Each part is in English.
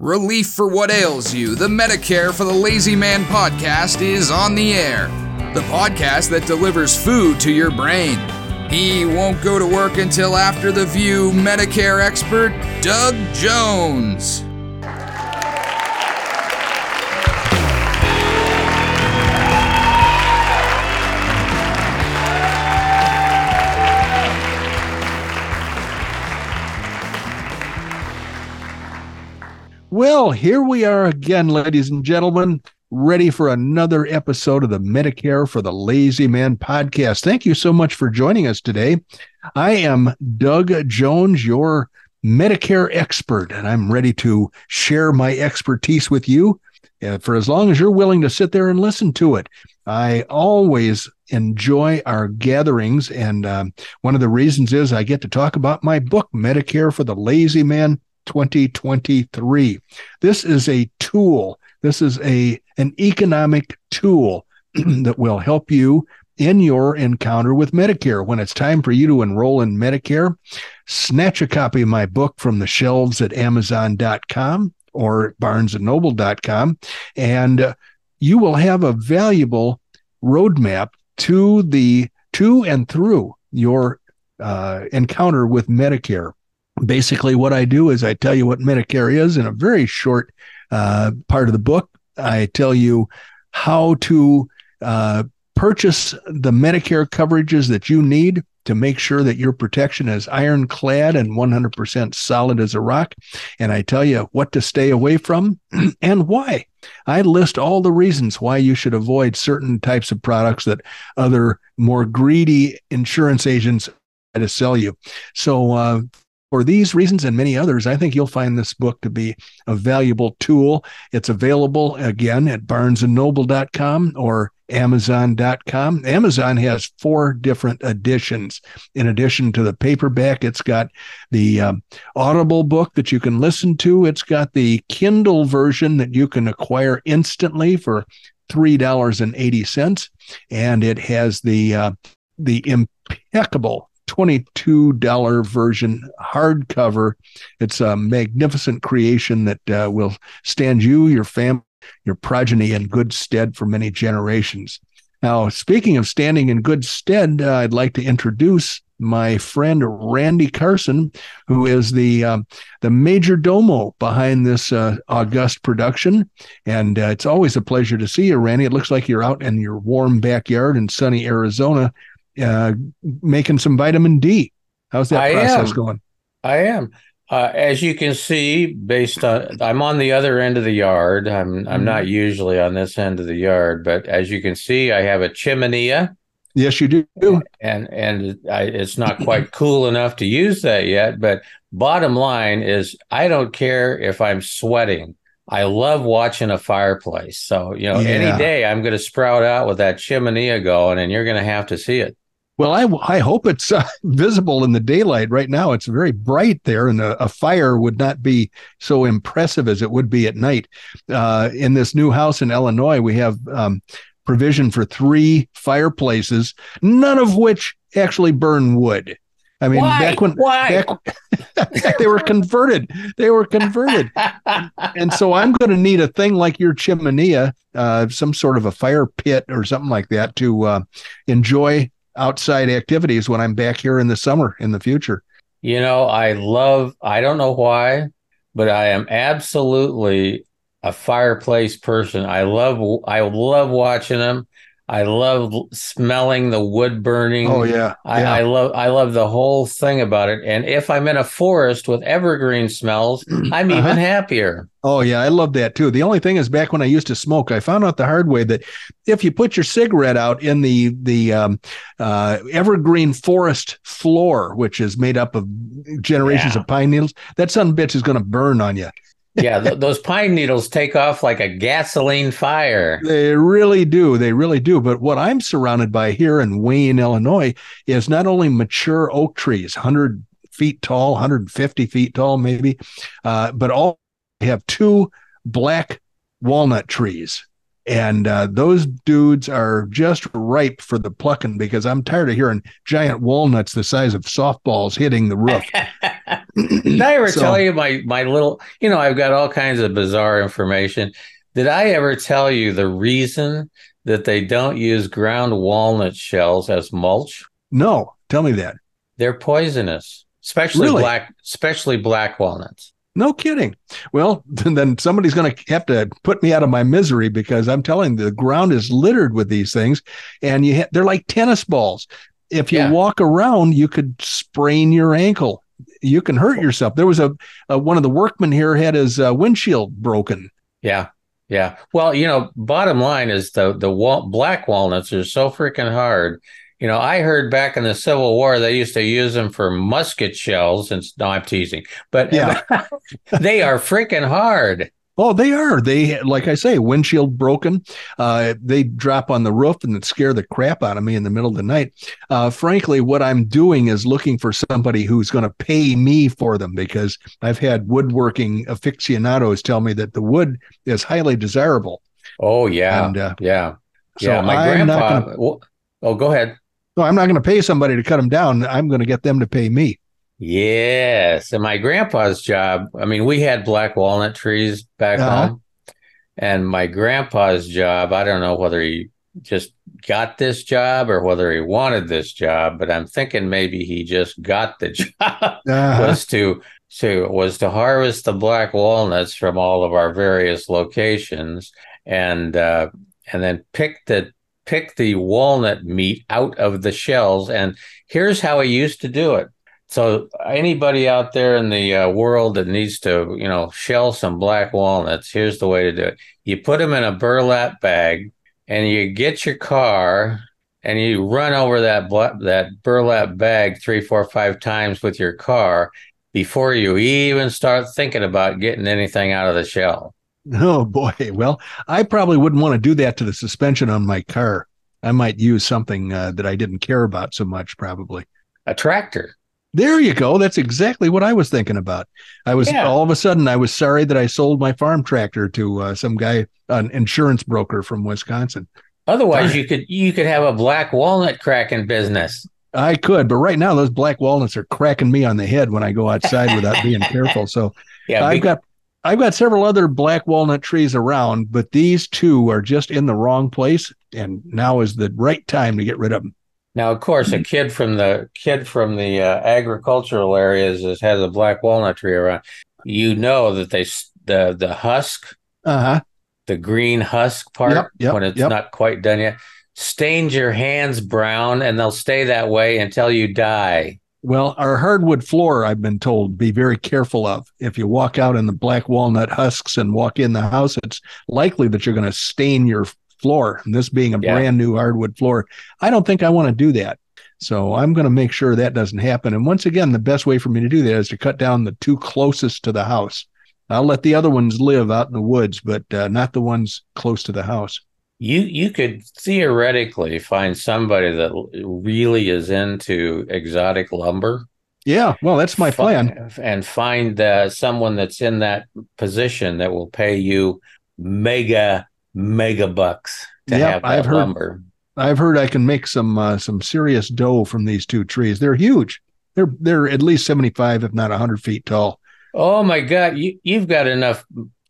Relief for what ails you. The Medicare for the Lazy Man podcast is on the air. The podcast that delivers food to your brain. He won't go to work until after the view. Medicare expert Doug Jones. Well, here we are again, ladies and gentlemen, ready for another episode of the Medicare for the Lazy Man podcast. Thank you so much for joining us today. I am Doug Jones, your Medicare expert, and I'm ready to share my expertise with you uh, for as long as you're willing to sit there and listen to it. I always enjoy our gatherings, and um, one of the reasons is I get to talk about my book, Medicare for the Lazy Man 2023. This is a tool. This is a an economic tool that will help you in your encounter with Medicare. When it's time for you to enroll in Medicare, snatch a copy of my book from the shelves at amazon.com or barnesandnoble.com and uh, you will have a valuable roadmap to the to and through your uh, encounter with Medicare basically what I do is I tell you what Medicare is in a very short uh, part of the book. I tell you how to uh, purchase the Medicare coverages that you need to make sure that your protection is ironclad and 100% solid as a rock. And I tell you what to stay away from and why. I list all the reasons why you should avoid certain types of products that other more greedy insurance agents try to sell you. So, uh, for these reasons and many others, I think you'll find this book to be a valuable tool. It's available again at barnesandnoble.com or amazon.com. Amazon has four different editions. In addition to the paperback, it's got the um, Audible book that you can listen to. It's got the Kindle version that you can acquire instantly for $3.80 and it has the uh, the impeccable $22 version hardcover. It's a magnificent creation that uh, will stand you, your family, your progeny in good stead for many generations. Now, speaking of standing in good stead, uh, I'd like to introduce my friend Randy Carson, who is the um, the major domo behind this uh, august production. And uh, it's always a pleasure to see you, Randy. It looks like you're out in your warm backyard in sunny Arizona uh, making some vitamin D. How's that I process am. going? I am. Uh, as you can see, based on I'm on the other end of the yard. I'm I'm mm not usually on this end of the yard, but as you can see, I have a chimenea. Yes, you do. And and I, it's not quite cool enough to use that yet. But bottom line is, I don't care if I'm sweating. I love watching a fireplace. So you know, yeah. any day I'm going to sprout out with that chimenea going, and you're going to have to see it. Well, I, I hope it's uh, visible in the daylight. Right now, it's very bright there, and a, a, fire would not be so impressive as it would be at night. Uh, in this new house in Illinois, we have um, provision for three fireplaces, none of which actually burn wood. I mean, Why? back when Why? Back, they were converted, they were converted, and so I'm going to need a thing like your chimenea, uh, some sort of a fire pit or something like that to uh, enjoy outside activities when I'm back here in the summer in the future. You know, I love, I don't know why, but I am absolutely a fireplace person. I love, I love watching them. I love smelling the wood burning. Oh yeah. I, yeah. I, love I love the whole thing about it. And if I'm in a forest with evergreen smells, I'm uh-huh. even happier. Oh yeah, I love that too. The only thing is back when I used to smoke, I found out the hard way that if you put your cigarette out in the the um, uh, evergreen forest floor, which is made up of generations yeah. of pine needles, that son bitch is going to burn on you yeah, th- those pine needles take off like a gasoline fire. They really do. They really do. But what I'm surrounded by here in Wayne, Illinois, is not only mature oak trees, 100 feet tall, 150 feet tall, maybe, uh, but all have two black walnut trees. And uh, those dudes are just ripe for the plucking because I'm tired of hearing giant walnuts the size of softballs hitting the roof. Did I ever so, tell you my my little? You know, I've got all kinds of bizarre information. Did I ever tell you the reason that they don't use ground walnut shells as mulch? No, tell me that. They're poisonous, especially really? black, especially black walnuts. No kidding. Well, then somebody's going to have to put me out of my misery because I'm telling you, the ground is littered with these things, and you ha- they're like tennis balls. If you yeah. walk around, you could sprain your ankle. You can hurt yourself. There was a, a one of the workmen here had his uh, windshield broken. Yeah, yeah. Well, you know, bottom line is the the wal- black walnuts are so freaking hard. You know, I heard back in the Civil War they used to use them for musket shells. And no, I'm teasing, but yeah, they are freaking hard. Oh, they are. They, like I say, windshield broken. Uh, they drop on the roof and then scare the crap out of me in the middle of the night. Uh, frankly, what I'm doing is looking for somebody who's going to pay me for them because I've had woodworking aficionados tell me that the wood is highly desirable. Oh yeah, and, uh, yeah, so yeah. My I'm grandpa. Gonna, well, oh, go ahead. No, I'm not going to pay somebody to cut them down. I'm going to get them to pay me. Yes. And my grandpa's job, I mean, we had black walnut trees back uh-huh. home. And my grandpa's job, I don't know whether he just got this job or whether he wanted this job, but I'm thinking maybe he just got the job uh-huh. was to to was to harvest the black walnuts from all of our various locations and uh, and then pick the pick the walnut meat out of the shells. And here's how he used to do it. So anybody out there in the uh, world that needs to, you know, shell some black walnuts, here's the way to do it. You put them in a burlap bag, and you get your car and you run over that bla- that burlap bag three, four, five times with your car before you even start thinking about getting anything out of the shell. Oh boy. Well, I probably wouldn't want to do that to the suspension on my car. I might use something uh, that I didn't care about so much, probably. A tractor. There you go. That's exactly what I was thinking about. I was yeah. all of a sudden I was sorry that I sold my farm tractor to uh, some guy, an insurance broker from Wisconsin. Otherwise, you could you could have a black walnut cracking business. I could, but right now those black walnuts are cracking me on the head when I go outside without being careful. So yeah, I've got I've got several other black walnut trees around, but these two are just in the wrong place, and now is the right time to get rid of them. Now, of course, a kid from the kid from the uh, agricultural areas is, has a black walnut tree around. You know that they the the husk, uh-huh. the green husk part yep, yep, when it's yep. not quite done yet, stains your hands brown, and they'll stay that way until you die. Well, our hardwood floor, I've been told, be very careful of. If you walk out in the black walnut husks and walk in the house, it's likely that you're going to stain your floor. This being a yeah. brand new hardwood floor, I don't think I want to do that. So I'm going to make sure that doesn't happen. And once again, the best way for me to do that is to cut down the two closest to the house. I'll let the other ones live out in the woods, but uh, not the ones close to the house. You you could theoretically find somebody that really is into exotic lumber. Yeah, well, that's my plan. And find uh, someone that's in that position that will pay you mega mega bucks to yep, have that I've heard, lumber. I've heard I can make some uh, some serious dough from these two trees. They're huge. They're they're at least seventy five, if not hundred feet tall. Oh my God, you you've got enough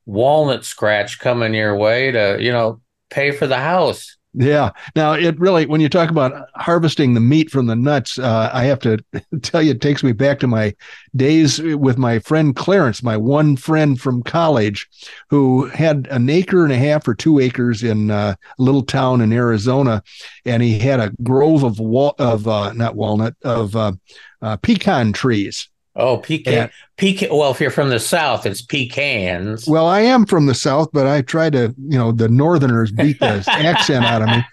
walnut scratch coming your way to you know pay for the house. Yeah. Now, it really, when you talk about harvesting the meat from the nuts, uh, I have to tell you, it takes me back to my days with my friend Clarence, my one friend from college, who had an acre and a half or two acres in uh, a little town in Arizona, and he had a grove of wal- of uh, not walnut of uh, uh, pecan trees. Oh, pecan. pecan. Well, if you're from the South, it's pecans. Well, I am from the South, but I try to, you know, the Northerners beat the accent out of me.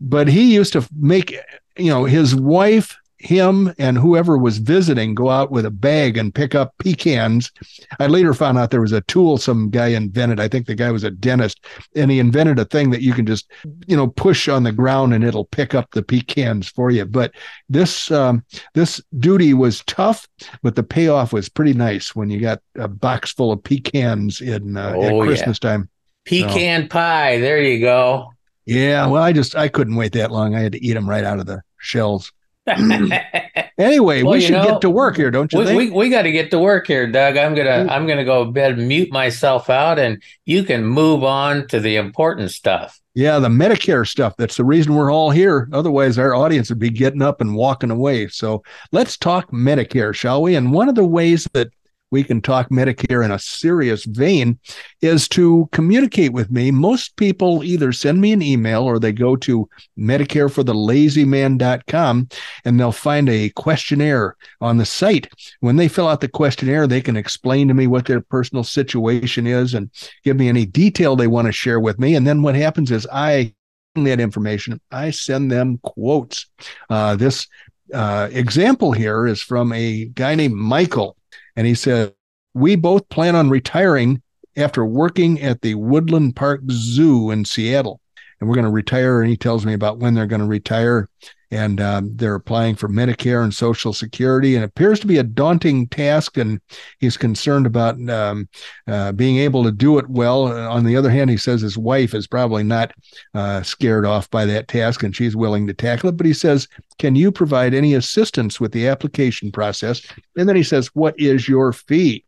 But he used to make, you know, his wife him and whoever was visiting go out with a bag and pick up pecans. I later found out there was a tool some guy invented. I think the guy was a dentist, and he invented a thing that you can just, you know, push on the ground and it'll pick up the pecans for you. But this um, this duty was tough, but the payoff was pretty nice when you got a box full of pecans in uh, oh, at Christmas yeah. time. Pecan so, pie. There you go. Yeah, well, I just I couldn't wait that long. I had to eat them right out of the shells. Mm-hmm. Anyway, well, we should know, get to work here, don't you we, think? We, we got to get to work here, Doug. I'm gonna mm. I'm gonna go bed, mute myself out, and you can move on to the important stuff. Yeah, the Medicare stuff. That's the reason we're all here. Otherwise, our audience would be getting up and walking away. So let's talk Medicare, shall we? And one of the ways that we can talk Medicare in a serious vein is to communicate with me. Most people either send me an email or they go to medicareforthelazyman.com and they'll find a questionnaire on the site. When they fill out the questionnaire, they can explain to me what their personal situation is and give me any detail they want to share with me. And then what happens is I that information, I send them quotes. Uh, this uh, example here is from a guy named Michael and he said, We both plan on retiring after working at the Woodland Park Zoo in Seattle. And we're going to retire. And he tells me about when they're going to retire. And um, they're applying for Medicare and Social Security. And it appears to be a daunting task. And he's concerned about um, uh, being able to do it well. On the other hand, he says his wife is probably not uh, scared off by that task and she's willing to tackle it. But he says can you provide any assistance with the application process? And then he says, What is your fee?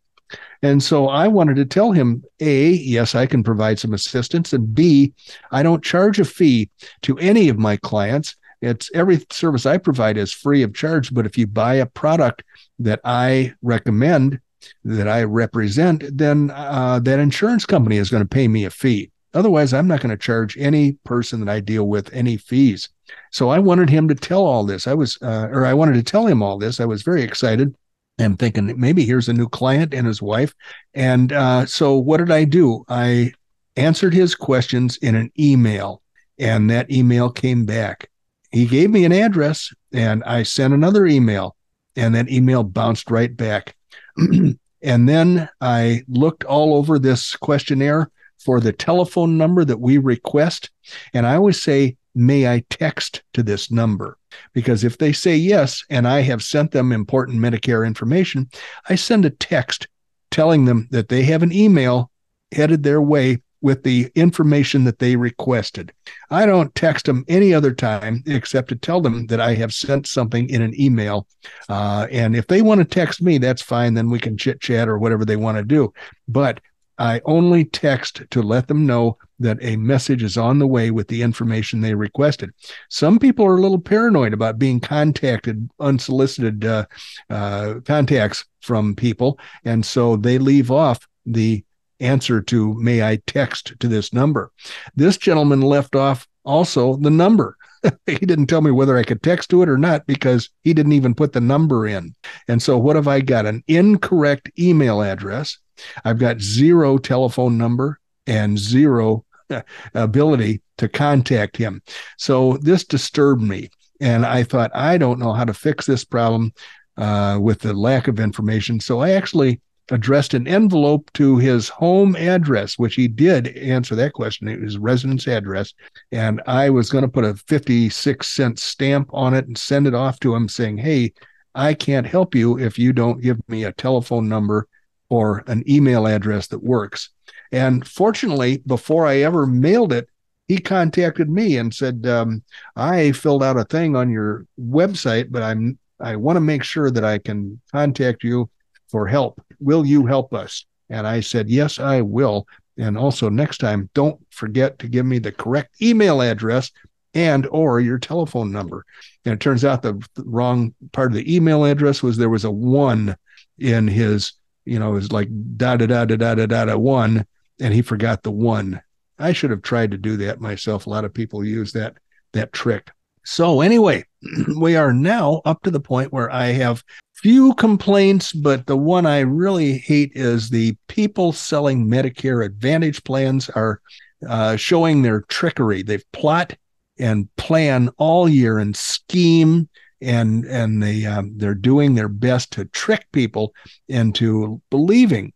And so I wanted to tell him A, yes, I can provide some assistance, and B, I don't charge a fee to any of my clients. It's every service I provide is free of charge. But if you buy a product that I recommend, that I represent, then uh, that insurance company is going to pay me a fee. Otherwise, I'm not going to charge any person that I deal with any fees. So I wanted him to tell all this. I was, uh, or I wanted to tell him all this. I was very excited. I'm thinking maybe here's a new client and his wife. And uh, so what did I do? I answered his questions in an email, and that email came back. He gave me an address, and I sent another email, and that email bounced right back. and then I looked all over this questionnaire for the telephone number that we request. And I always say, may I text to this number? Because if they say yes, and I have sent them important Medicare information, I send a text telling them that they have an email headed their way with the information that they requested. I don't text them any other time except to tell them that I have sent something in an email. Uh, and if they want to text me, that's fine. Then we can chit chat or whatever they want to do. But I only text to let them know that a message is on the way with the information they requested. Some people are a little paranoid about being contacted, unsolicited uh, uh, contacts from people, and so they leave off the answer to may I text to this number. This gentleman left off also the number. he didn't tell me whether I could text to it or not because he didn't even put the number in. And so what have I got? An incorrect email address I've got zero telephone number and zero ability to contact him. So this disturbed me. And I thought, I don't know how to fix this problem uh, with the lack of information. So I actually addressed an envelope to his home address, which he did answer that question, his residence address. And I was going to put a 56 cent stamp on it and send it off to him saying, Hey, I can't help you if you don't give me a telephone number or an email address that works. And fortunately, before I ever mailed it, he contacted me and said, um, "I filled out a thing on your website, but I'm I want to make sure that I can contact you for help. Will you help us?" And I said, "Yes, I will." And also next time, don't forget to give me the correct email address and or your telephone number. And it turns out the, wrong part of the email address was there was a one in his you know, it was like da da da da da da da da one, and he forgot the one. I should have tried to do that myself. A lot of people use that that trick. So anyway, we are now up to the point where I have few complaints, but the one I really hate is the people selling Medicare Advantage plans are uh, showing their trickery. They've plot and plan all year and scheme and and they um, they're doing their best to trick people into believing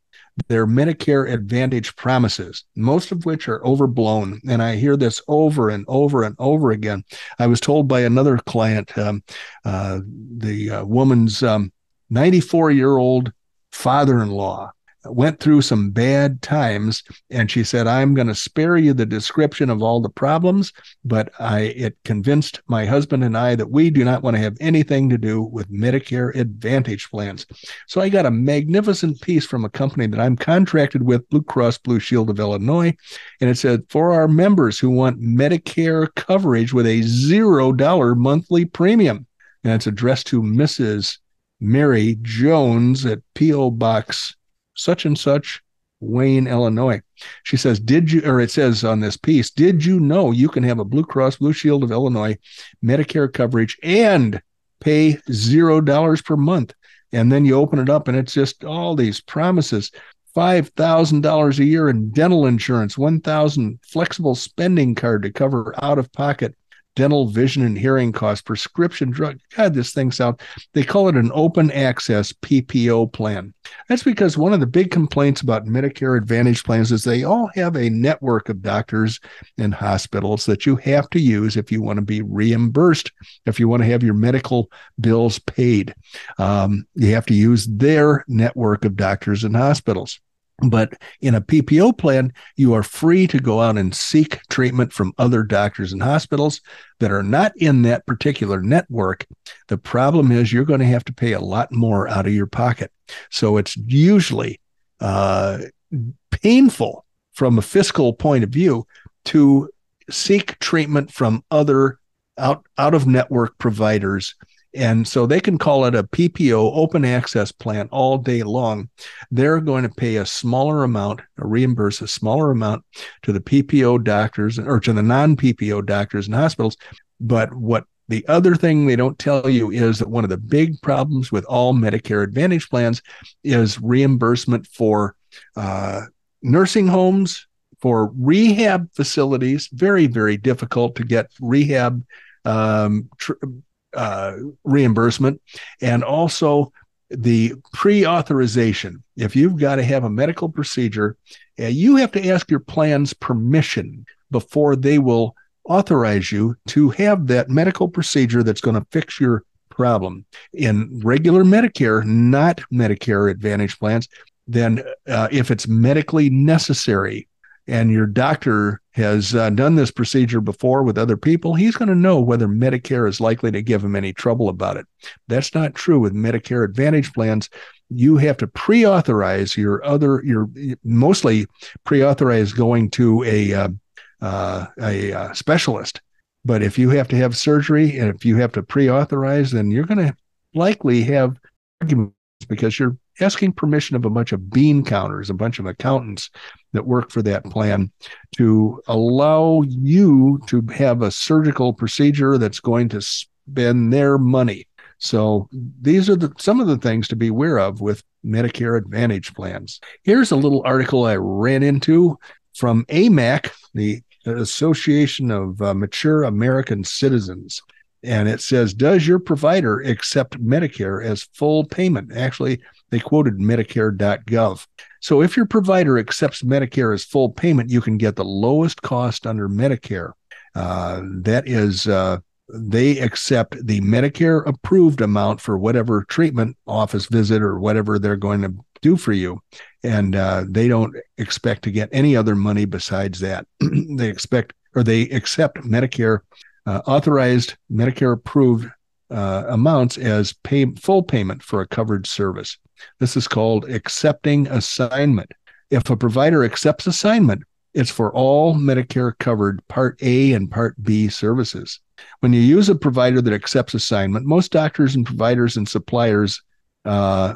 their Medicare Advantage promises, most of which are overblown. And I hear this over and over and over again. I was told by another client, um, uh, the uh, woman's 94 um, year old father in law went through some bad times and she said i'm going to spare you the description of all the problems but i it convinced my husband and i that we do not want to have anything to do with medicare advantage plans. So i got a magnificent piece from a company that i'm contracted with blue cross blue shield of illinois and it said for our members who want medicare coverage with a zero dollar monthly premium. And it's addressed to mrs mary jones at po box such and such, Wayne, Illinois. She says, Did you, or it says on this piece, did you know you can have a Blue Cross Blue Shield of Illinois Medicare coverage and pay zero dollars per month? And then you open it up and it's just all these promises. $5,000 a year in dental insurance, 1,000 flexible spending card to cover out of pocket dental, vision, and hearing costs, prescription drug. God, this thing sounds, they call it an open access PPO plan. That's because one of the big complaints about Medicare Advantage plans is they all have a network of doctors and hospitals that you have to use if you want to be reimbursed, if you want to have your medical bills paid. Um, you have to use their network of doctors and hospitals. But in a PPO plan, you are free to go out and seek treatment from other doctors and hospitals that are not in that particular network. The problem is you're going to have to pay a lot more out of your pocket. So it's usually uh, painful from a fiscal point of view to seek treatment from other out, out of network providers and so they can call it a PPO open access plan all day long. They're going to pay a smaller amount, reimburse a smaller amount to the PPO doctors or to the non PPO doctors and hospitals. But what the other thing they don't tell you is that one of the big problems with all Medicare Advantage plans is reimbursement for uh, nursing homes, for rehab facilities. Very, very difficult to get rehab um, tr- uh, reimbursement and also the pre-authorization. If you've got to have a medical procedure uh, you have to ask your plan's permission before they will authorize you to have that medical procedure that's going to fix your problem. In regular medicare not medicare advantage plans then uh, if it's medically necessary and your doctor has uh, done this procedure before with other people, he's going to know whether Medicare is likely to give him any trouble about it. That's not true with Medicare Advantage plans. You have to pre-authorize your other, your mostly pre-authorize going to a uh, uh, a uh, specialist. But if you have to have surgery and if you have to pre-authorize, then you're going to likely have arguments because you're asking permission of a bunch of bean counters, a bunch of accountants that work for that plan to allow you to have a surgical procedure that's going to spend their money. So these are the, some of the things to be aware of with Medicare Advantage plans. Here's a little article I ran into from AMAC, the Association of uh, Mature American Citizens. And it says, Does your provider accept Medicare as full payment? Actually, they quoted Medicare.gov. So if your provider accepts Medicare as full payment, you can get the lowest cost under Medicare. Uh, that is, uh, they accept the Medicare approved amount for whatever treatment, office visit, or whatever they're going to do for you. And uh, they don't expect to get any other money besides that. they expect or they accept Medicare uh, authorized Medicare approved uh, amounts as pay, full payment for a covered service. This is called accepting assignment. If a provider accepts assignment, it's for all Medicare covered Part A and Part B services. When you use a provider that accepts assignment, most doctors and providers and suppliers uh,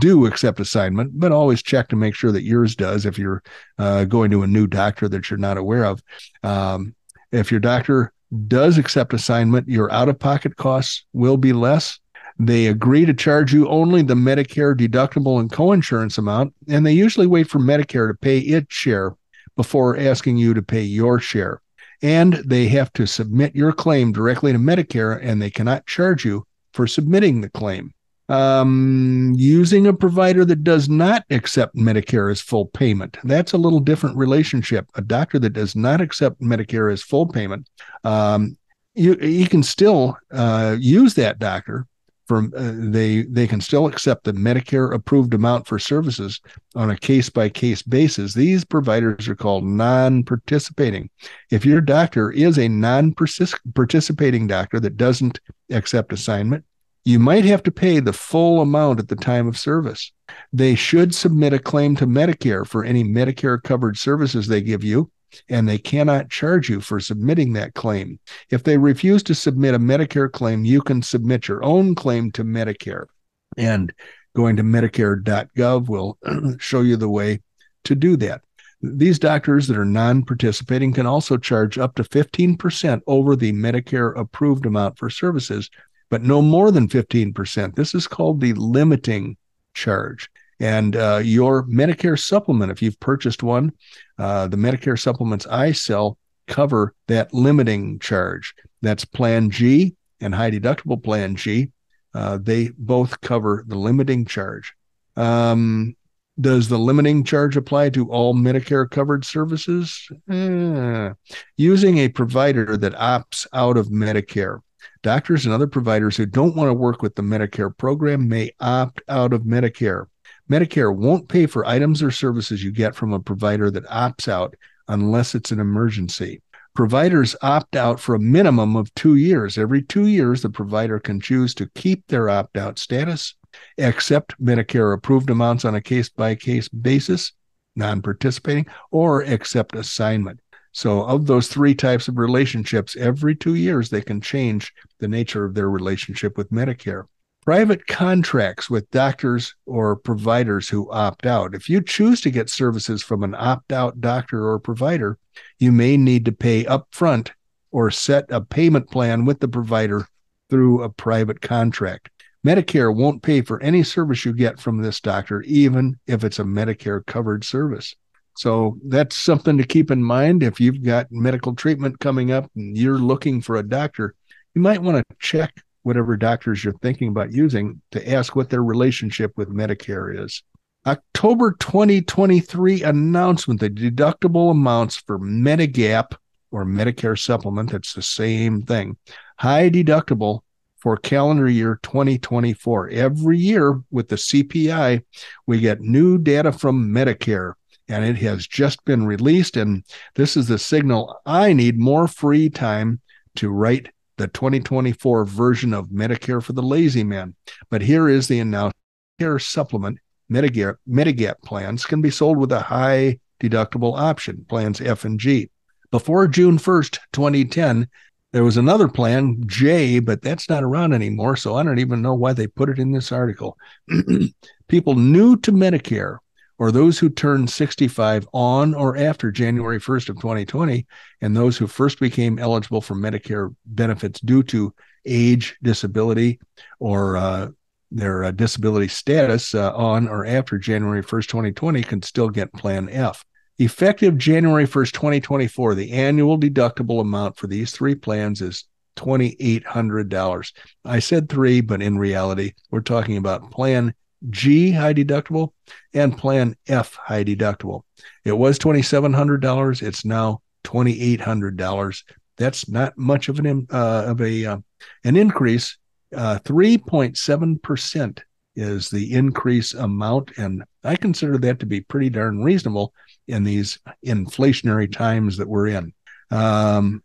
do accept assignment, but always check to make sure that yours does if you're uh, going to a new doctor that you're not aware of. Um, if your doctor does accept assignment, your out of pocket costs will be less. They agree to charge you only the Medicare deductible and coinsurance amount, and they usually wait for Medicare to pay its share before asking you to pay your share. And they have to submit your claim directly to Medicare, and they cannot charge you for submitting the claim. Um, using a provider that does not accept Medicare as full payment. That's a little different relationship. A doctor that does not accept Medicare as full payment, um, you, you can still uh, use that doctor from uh, they they can still accept the Medicare approved amount for services on a case by case basis. These providers are called non-participating. If your doctor is a non-participating doctor that doesn't accept assignment, you might have to pay the full amount at the time of service. They should submit a claim to Medicare for any Medicare covered services they give you and they cannot charge you for submitting that claim. If they refuse to submit a Medicare claim, you can submit your own claim to Medicare. And going to Medicare.gov will show you the way to do that. These doctors that are non participating can also charge up to 15% over the Medicare approved amount for services, but no more than 15%. This is called the limiting charge. And uh, your Medicare supplement, if you've purchased one, uh, the Medicare supplements I sell cover that limiting charge. That's Plan G and high deductible Plan G. Uh, they both cover the limiting charge. Um, does the limiting charge apply to all Medicare covered services? Eh. Using a provider that opts out of Medicare. Doctors and other providers who don't want to work with the Medicare program may opt out of Medicare. Medicare won't pay for items or services you get from a provider that opts out unless it's an emergency. Providers opt out for a minimum of two years. Every two years, the provider can choose to keep their opt out status, accept Medicare approved amounts on a case by case basis, non participating, or accept assignment. So, of those three types of relationships, every two years, they can change the nature of their relationship with Medicare private contracts with doctors or providers who opt out. If you choose to get services from an opt out doctor or provider, you may need to pay upfront or set a payment plan with the provider through a private contract. Medicare won't pay for any service you get from this doctor, even if it's a Medicare covered service. So that's something to keep in mind. If you've got medical treatment coming up and you're looking for a doctor, you might want to check whatever doctors you're thinking about using to ask what their relationship with Medicare is. October 2023 announcement the deductible amounts for Medigap or Medicare supplement, that's the same thing, high deductible for calendar year 2024. Every year with the CPI, we get new data from Medicare and it has just been released. And this is the signal I need more free time to write the 2024 version of Medicare for the lazy man. But here is the announcement Care supplement Medigap, Medigap plans can be sold with a high deductible option, plans F and G. Before June 1st, 2010, there was another plan, J, but that's not around anymore. So I don't even know why they put it in this article. People new to Medicare or those who turned 65 on or after January 1st of 2020, and those who first became eligible for Medicare benefits due to age, disability, or uh, their uh, disability status uh, on or after January 1st, 2020 can still get Plan F. Effective January 1st, 2024, the annual deductible amount for these three plans is $2,800. I said three, but in reality, we're talking about Plan G high deductible and Plan F high deductible. It was $2,700. It's now $2,800. That's not much of an uh, of a uh, an increase. Uh, 3.7% is the increase amount, and I consider that to be pretty darn reasonable in these inflationary times that we're in. Um,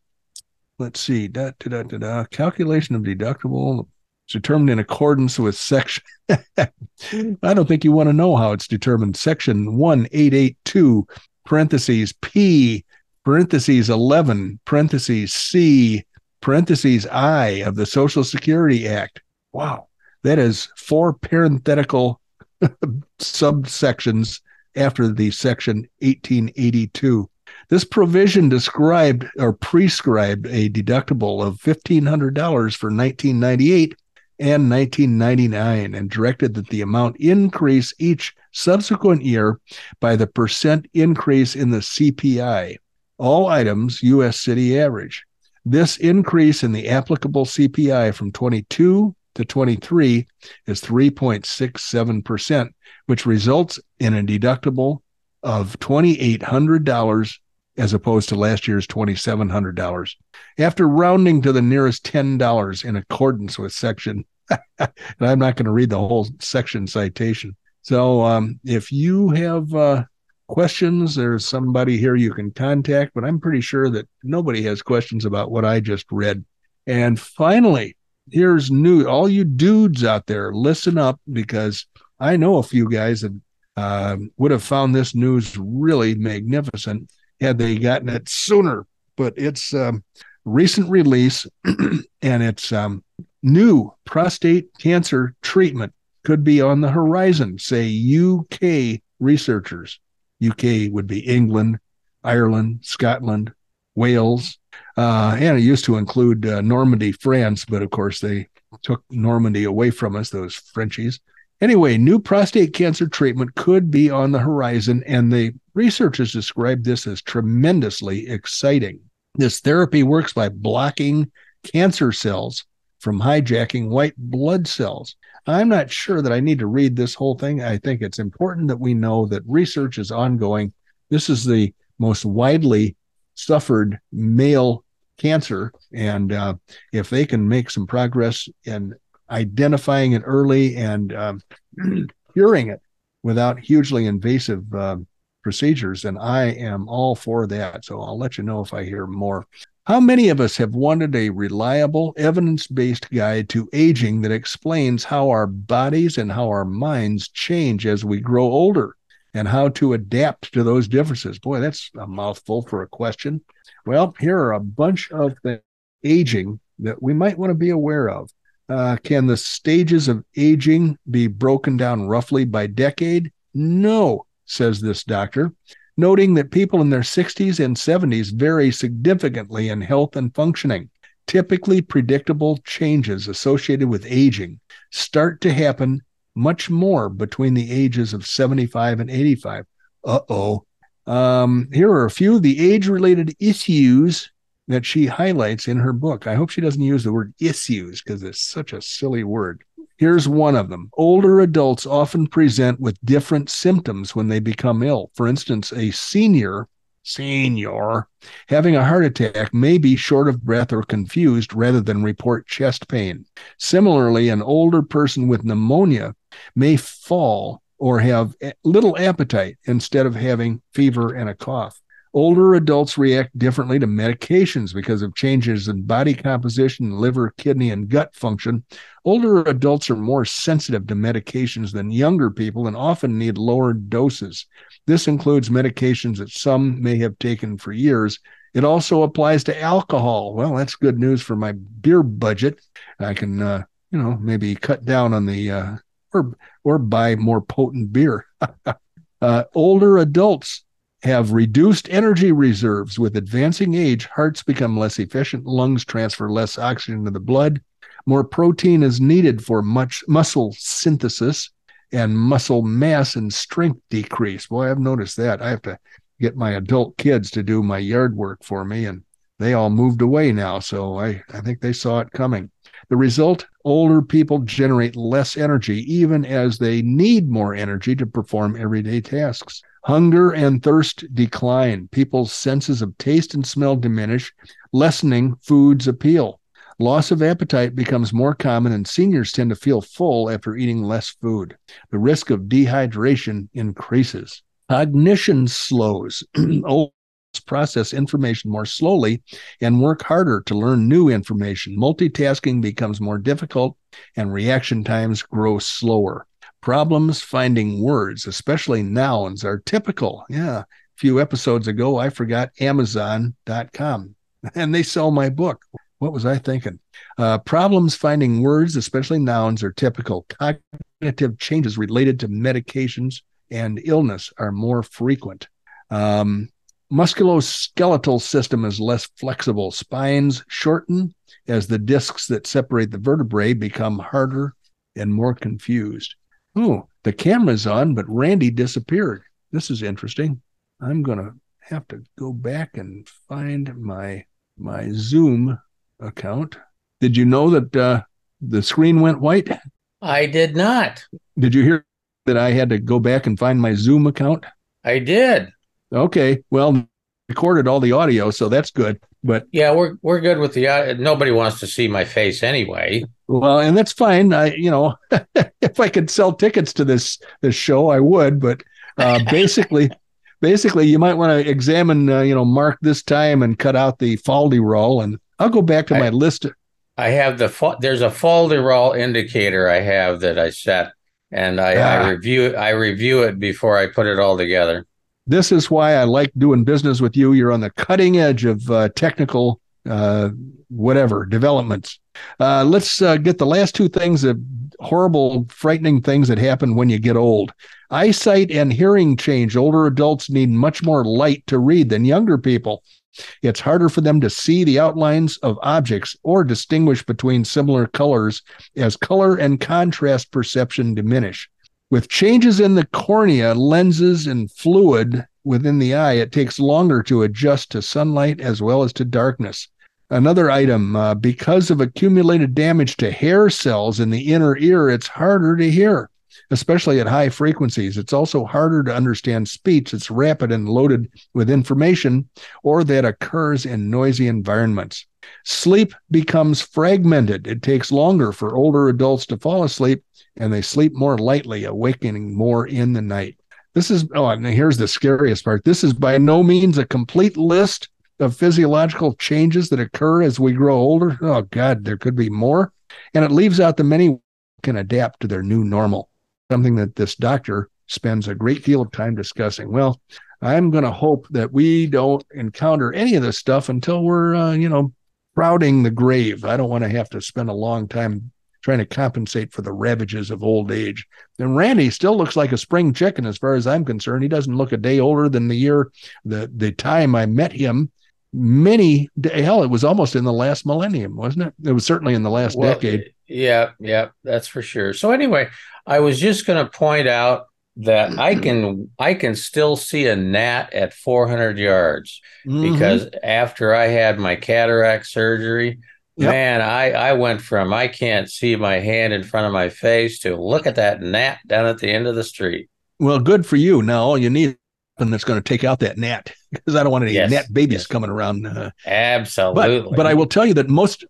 let's see, da, da, da, da, calculation of deductible determined in accordance with section. I don't think you want to know how it's determined. Section 1882, parentheses P, parentheses 11, parentheses C, parentheses I of the Social Security Act. Wow. That is four parenthetical subsections after the section 1882. This provision described or prescribed a deductible of $1,500 for 1998 and 1999 and directed that the amount increase each subsequent year by the percent increase in the CPI, all items U.S. city average. This increase in the applicable CPI from 22 to 23 is 3.67%, which results in a deductible of $2,800 as opposed to last year's $2,700. After rounding to the nearest $10 in accordance with Section and I'm not going to read the whole section citation. So um, if you have uh, questions, there's somebody here you can contact, but I'm pretty sure that nobody has questions about what I just read. And finally, here's new all you dudes out there, listen up because I know a few guys that uh, would have found this news really magnificent had they gotten it sooner. But it's um, recent release and it's um, new prostate cancer treatment could be on the horizon, say UK researchers. UK would be England, Ireland, Scotland, Wales, uh, and it used to include uh, Normandy, France, but of course they took Normandy away from us, those Frenchies. Anyway, new prostate cancer treatment could be on the horizon, and the researchers describe this as tremendously exciting. This therapy works by blocking cancer cells from hijacking white blood cells. I'm not sure that I need to read this whole thing. I think it's important that we know that research is ongoing. This is the most widely suffered male cancer. And uh, if they can make some progress in identifying it early and um, curing it without hugely invasive uh, procedures, and I am all for that. So I'll let you know if I hear more. How many of us have wanted a reliable, evidence based guide to aging that explains how our bodies and how our minds change as we grow older and how to adapt to those differences? Boy, that's a mouthful for a question. Well, here are a bunch of the aging that we might want to be aware of. Uh, can the stages of aging be broken down roughly by decade? No, says this doctor noting that people in their 60s and 70s vary significantly in health and functioning. Typically, predictable changes associated with aging start to happen much more between the ages of 75 and 85. Uh oh. Um, here are a few of the age related issues that she highlights in her book. I hope she doesn't use the word issues because it's such a silly word. Here's one of them. Older adults often present with different symptoms when they become ill. For instance, a senior, senior, having a heart attack may be short of breath or confused rather than report chest pain. Similarly, an older person with pneumonia may fall or have little appetite instead of having fever and a cough. Older adults react differently to medications because of changes in body composition, liver, kidney, and gut function. Older adults are more sensitive to medications than younger people and often need lower doses. This includes medications that some may have taken for years. It also applies to alcohol. Well, that's good news for my beer budget. I can, uh, you know, maybe cut down on the uh, or or buy more potent beer. uh, older adults have reduced energy reserves. With advancing age, hearts become less efficient, lungs transfer less oxygen to the blood, more protein is needed for much muscle synthesis, and muscle mass and strength decrease. Boy, I've noticed that. I have to get my adult kids to do my yard work for me, and they all moved away now. So I, I think they saw it coming. The result older people generate less energy, even as they need more energy to perform everyday tasks. Hunger and thirst decline. People's senses of taste and smell diminish, lessening food's appeal. Loss of appetite becomes more common, and seniors tend to feel full after eating less food. The risk of dehydration increases. Cognition slows. Old process information more slowly and work harder to learn new information. Multitasking becomes more difficult, and reaction times grow slower. Problems finding words, especially nouns, are typical. Yeah. A few episodes ago, I forgot Amazon.com and they sell my book. What was I thinking? Uh, problems finding words, especially nouns, are typical. Cognitive changes related to medications and illness are more frequent. Um, musculoskeletal system is less flexible. Spines shorten as the discs that separate the vertebrae become harder and more confused. Oh, the camera's on, but Randy disappeared. This is interesting. I'm going to have to go back and find my my Zoom account. Did you know that uh, the screen went white? I did not. Did you hear that I had to go back and find my Zoom account? I did. Okay. Well, recorded all the audio, so that's good. But yeah, we're we're good with the uh, nobody wants to see my face anyway. Well, and that's fine. I you know if I could sell tickets to this this show, I would. But uh, basically, basically, you might want to examine uh, you know mark this time and cut out the falderall, and I'll go back to I, my list. I have the there's a falderall indicator I have that I set, and I, ah. I review I review it before I put it all together. This is why I like doing business with you. You're on the cutting edge of uh, technical uh, whatever developments. Uh, let's uh, get the last two things the horrible, frightening things that happen when you get old. Eyesight and hearing change. Older adults need much more light to read than younger people. It's harder for them to see the outlines of objects or distinguish between similar colors as color and contrast perception diminish. With changes in the cornea, lenses, and fluid within the eye, it takes longer to adjust to sunlight as well as to darkness. Another item, uh, because of accumulated damage to hair cells in the inner ear, it's harder to hear, especially at high frequencies. It's also harder to understand speech that's rapid and loaded with information or that occurs in noisy environments. Sleep becomes fragmented. It takes longer for older adults to fall asleep and they sleep more lightly, awakening more in the night. This is, oh, and here's the scariest part. This is by no means a complete list of physiological changes that occur as we grow older. Oh, God, there could be more. And it leaves out the many can adapt to their new normal, something that this doctor spends a great deal of time discussing. Well, I'm going to hope that we don't encounter any of this stuff until we're, uh, you know, crowding the grave. I don't want to have to spend a long time trying to compensate for the ravages of old age. And Randy still looks like a spring chicken as far as I'm concerned. He doesn't look a day older than the year the the time I met him. Many hell, it was almost in the last millennium, wasn't it? It was certainly in the last well, decade. Yeah, yeah, that's for sure. So anyway, I was just going to point out that I can I can still see a gnat at 400 yards mm-hmm. because after I had my cataract surgery, Yep. Man, I, I went from I can't see my hand in front of my face to look at that gnat down at the end of the street. Well, good for you. Now all you need something that's going to take out that gnat because I don't want any yes. gnat babies yes. coming around. Uh, Absolutely. But, but I will tell you that most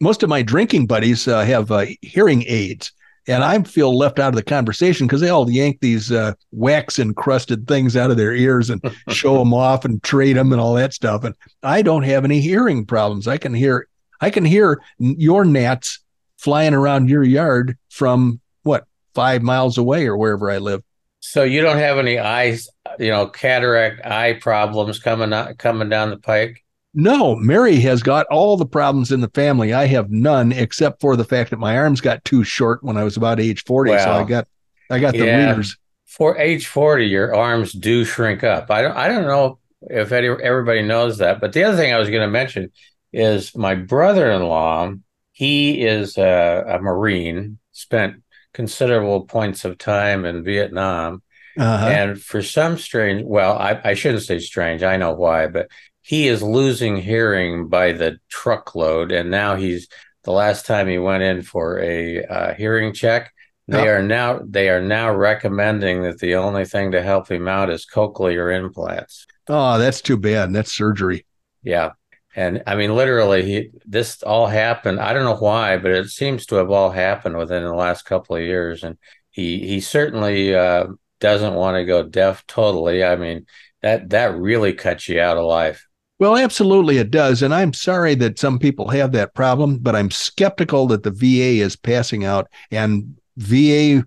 most of my drinking buddies uh, have uh, hearing aids, and I feel left out of the conversation because they all yank these uh, wax encrusted things out of their ears and show them off and trade them and all that stuff. And I don't have any hearing problems. I can hear I can hear your gnats flying around your yard from what five miles away or wherever I live. So you don't have any eyes, you know, cataract eye problems coming out, coming down the pike. No, Mary has got all the problems in the family. I have none except for the fact that my arms got too short when I was about age forty. Well, so I got, I got the yeah, readers. For age forty, your arms do shrink up. I don't, I don't know if any, everybody knows that, but the other thing I was going to mention is my brother-in-law. He is a, a Marine, spent considerable points of time in Vietnam. Uh-huh. And for some strange, well, I, I shouldn't say strange, I know why, but he is losing hearing by the truckload. And now he's, the last time he went in for a uh, hearing check, they oh. are now they are now recommending that the only thing to help him out is cochlear implants. Oh, that's too bad. That's surgery. Yeah. And I mean, literally, he, this all happened. I don't know why, but it seems to have all happened within the last couple of years. And he he certainly uh, doesn't want to go deaf totally. I mean, that that really cuts you out of life. Well, absolutely, it does. And I'm sorry that some people have that problem, but I'm skeptical that the VA is passing out and VA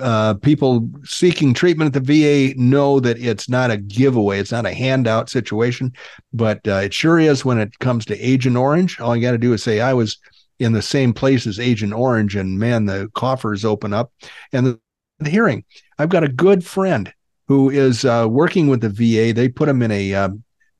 uh, people seeking treatment at the VA know that it's not a giveaway, it's not a handout situation, but uh, it sure is when it comes to Agent Orange. All you got to do is say, I was in the same place as Agent Orange, and man, the coffers open up. And the, the hearing, I've got a good friend who is uh, working with the VA. They put him in a,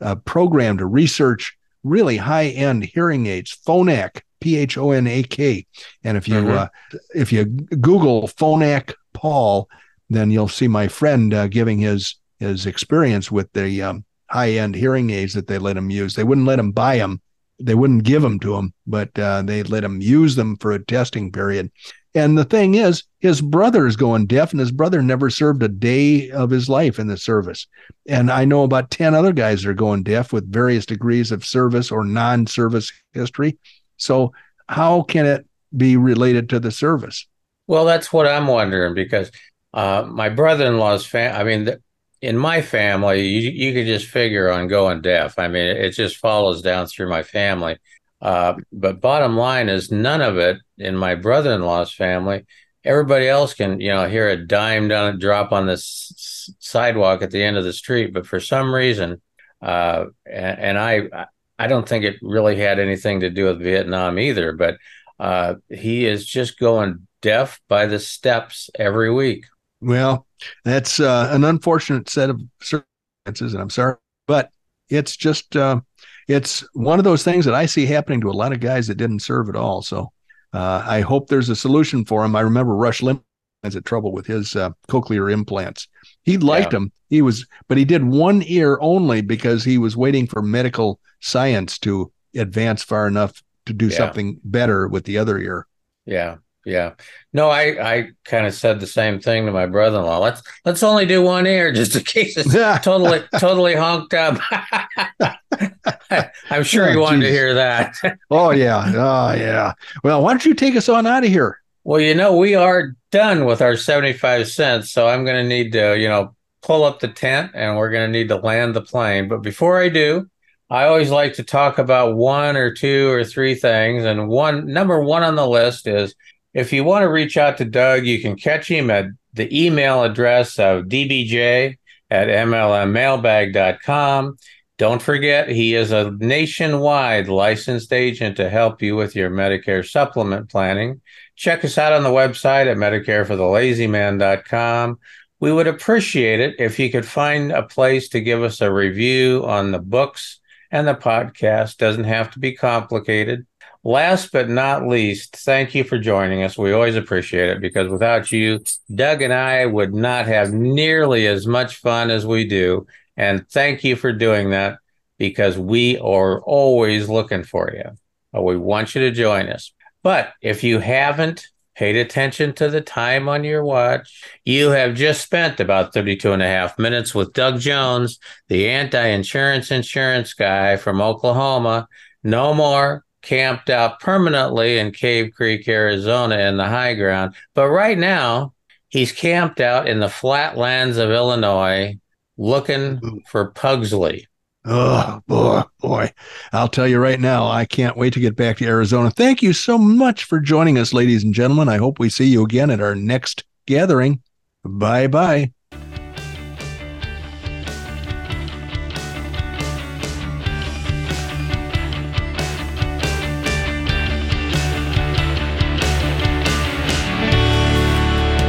uh, program to research really high end hearing aids, Phonak P H O N A K. And if you mm-hmm. uh, if you Google Phonak Paul, then you'll see my friend uh, giving his his experience with the um, high end hearing aids that they let him use. They wouldn't let him buy them. They wouldn't give them to him, but uh, they let him use them for a testing period. And the thing is, his brother is going deaf, and his brother never served a day of his life in the service. And I know about 10 other guys that are going deaf with various degrees of service or non service history. So, how can it be related to the service? Well, that's what I'm wondering because uh, my brother-in-law's fam. I mean, the, in my family, you you could just figure on going deaf. I mean, it just follows down through my family. Uh, but bottom line is, none of it in my brother-in-law's family. Everybody else can, you know, hear a dime down a drop on this sidewalk at the end of the street. But for some reason, uh, and, and I, I don't think it really had anything to do with Vietnam either. But uh, he is just going deaf by the steps every week. Well, that's uh, an unfortunate set of circumstances, and I'm sorry, but it's just uh, it's one of those things that I see happening to a lot of guys that didn't serve at all. So uh, I hope there's a solution for him. I remember Rush Limbaugh has a trouble with his uh, cochlear implants. He liked yeah. them. He was, but he did one ear only because he was waiting for medical science to advance far enough to do yeah. something better with the other ear. Yeah. Yeah. No, I I kind of said the same thing to my brother-in-law. Let's let's only do one ear just in case it's totally totally honked up. I'm sure oh, you wanted geez. to hear that. oh yeah. Oh yeah. Well, why don't you take us on out of here? Well, you know, we are done with our 75 cents, so I'm going to need to, you know, pull up the tent and we're going to need to land the plane. But before I do, I always like to talk about one or two or three things. And one number one on the list is if you want to reach out to Doug, you can catch him at the email address of dbj at mlmmailbag.com. Don't forget, he is a nationwide licensed agent to help you with your Medicare supplement planning. Check us out on the website at medicareforthelazyman.com. We would appreciate it if you could find a place to give us a review on the books and the podcast. Doesn't have to be complicated. Last but not least, thank you for joining us. We always appreciate it because without you, Doug and I would not have nearly as much fun as we do. And thank you for doing that because we are always looking for you. We want you to join us. But if you haven't paid attention to the time on your watch, you have just spent about 32 and a half minutes with Doug Jones, the anti insurance insurance guy from Oklahoma. No more camped out permanently in Cave Creek, Arizona, in the high ground. But right now, he's camped out in the flatlands of Illinois looking mm. for Pugsley. Oh boy, boy. I'll tell you right now, I can't wait to get back to Arizona. Thank you so much for joining us, ladies and gentlemen. I hope we see you again at our next gathering. Bye bye.